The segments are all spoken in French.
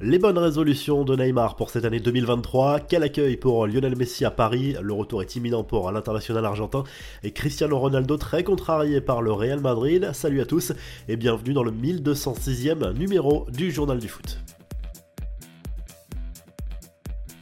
Les bonnes résolutions de Neymar pour cette année 2023, quel accueil pour Lionel Messi à Paris, le retour est imminent pour l'international argentin et Cristiano Ronaldo très contrarié par le Real Madrid. Salut à tous et bienvenue dans le 1206e numéro du Journal du Foot.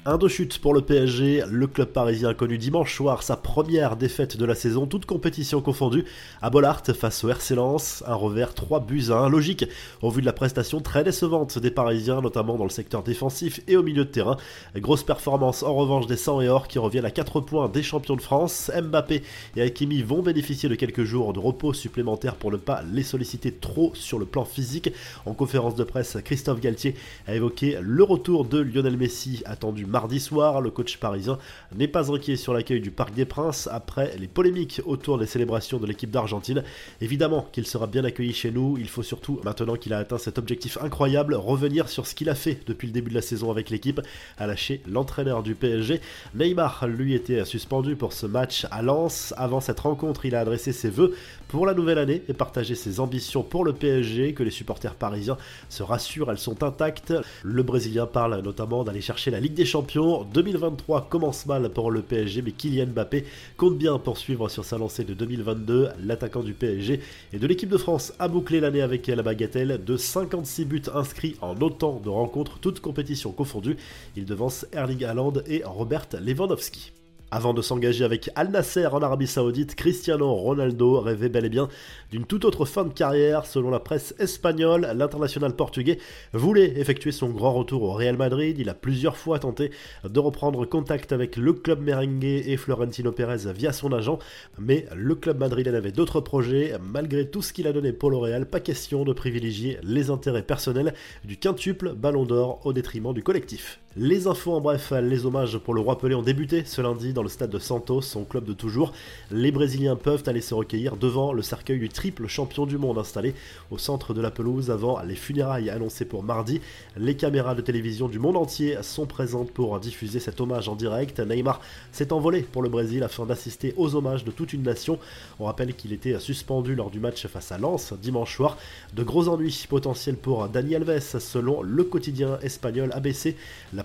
Un de chute pour le PSG, le club parisien connu dimanche soir sa première défaite de la saison, toute compétition confondue, à Bollard face au RC Lens, un revers 3 buts à 1, logique au vu de la prestation très décevante des Parisiens, notamment dans le secteur défensif et au milieu de terrain. Grosse performance en revanche des 100 et or qui reviennent à 4 points des champions de France. Mbappé et Hakimi vont bénéficier de quelques jours de repos supplémentaires pour ne pas les solliciter trop sur le plan physique. En conférence de presse, Christophe Galtier a évoqué le retour de Lionel Messi attendu mardi soir. Le coach parisien n'est pas inquiet sur l'accueil du Parc des Princes après les polémiques autour des célébrations de l'équipe d'Argentine. Évidemment qu'il sera bien accueilli chez nous. Il faut surtout, maintenant qu'il a atteint cet objectif incroyable, revenir sur ce qu'il a fait depuis le début de la saison avec l'équipe, à lâcher l'entraîneur du PSG. Neymar, lui, était suspendu pour ce match à Lens. Avant cette rencontre, il a adressé ses vœux pour la nouvelle année et partagé ses ambitions pour le PSG, que les supporters parisiens se rassurent, elles sont intactes. Le Brésilien parle notamment d'aller chercher la Ligue des Champions 2023 commence mal pour le PSG, mais Kylian Mbappé compte bien poursuivre sur sa lancée de 2022. L'attaquant du PSG et de l'équipe de France a bouclé l'année avec la bagatelle de 56 buts inscrits en autant de rencontres, toutes compétitions confondues. Il devance Erling Haaland et Robert Lewandowski. Avant de s'engager avec Al Nasser en Arabie Saoudite, Cristiano Ronaldo rêvait bel et bien d'une toute autre fin de carrière. Selon la presse espagnole, l'international portugais voulait effectuer son grand retour au Real Madrid. Il a plusieurs fois tenté de reprendre contact avec le club merengue et Florentino Pérez via son agent, mais le club madrilène avait d'autres projets. Malgré tout ce qu'il a donné pour le Real, pas question de privilégier les intérêts personnels du quintuple Ballon d'Or au détriment du collectif. Les infos en bref, les hommages pour le roi Pelé ont débuté ce lundi dans le stade de Santos, son club de toujours. Les Brésiliens peuvent aller se recueillir devant le cercueil du triple champion du monde installé au centre de la pelouse avant les funérailles annoncées pour mardi. Les caméras de télévision du monde entier sont présentes pour diffuser cet hommage en direct. Neymar s'est envolé pour le Brésil afin d'assister aux hommages de toute une nation. On rappelle qu'il était suspendu lors du match face à Lens dimanche soir. De gros ennuis potentiels pour Dani Alves selon le quotidien espagnol ABC.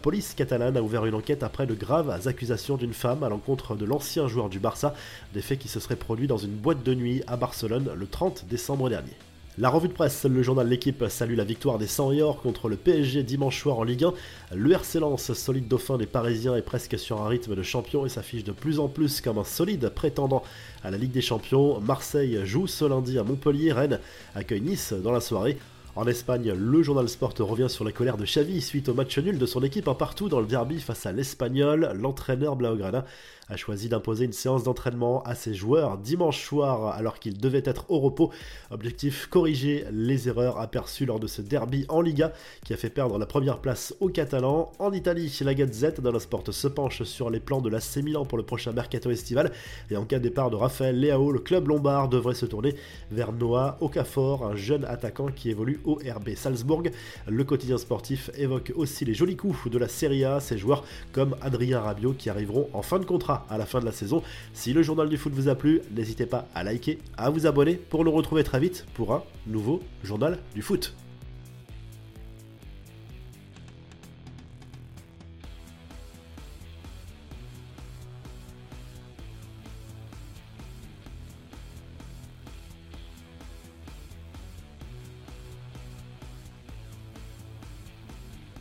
Police catalane a ouvert une enquête après de graves accusations d'une femme à l'encontre de l'ancien joueur du Barça, des faits qui se seraient produits dans une boîte de nuit à Barcelone le 30 décembre dernier. La revue de presse, le journal L'équipe salue la victoire des 100 or contre le PSG dimanche soir en Ligue 1. Le RC solide dauphin des Parisiens, est presque sur un rythme de champion et s'affiche de plus en plus comme un solide prétendant à la Ligue des Champions. Marseille joue ce lundi à Montpellier, Rennes accueille Nice dans la soirée. En Espagne, le journal Sport revient sur la colère de Xavi suite au match nul de son équipe partout dans le derby face à l'Espagnol. L'entraîneur Blaugrana a choisi d'imposer une séance d'entraînement à ses joueurs dimanche soir alors qu'ils devaient être au repos. Objectif corriger les erreurs aperçues lors de ce derby en Liga qui a fait perdre la première place aux Catalans. En Italie, la Gazette la Sport se penche sur les plans de l'AC Milan pour le prochain mercato estival et en cas de départ de Raphaël Leao, le club lombard devrait se tourner vers Noah Okafor, un jeune attaquant qui évolue au RB Salzbourg. Le quotidien sportif évoque aussi les jolis coups de la Serie A, ces joueurs comme Adrien Rabiot qui arriveront en fin de contrat à la fin de la saison. Si le journal du foot vous a plu, n'hésitez pas à liker, à vous abonner pour nous retrouver très vite pour un nouveau journal du foot.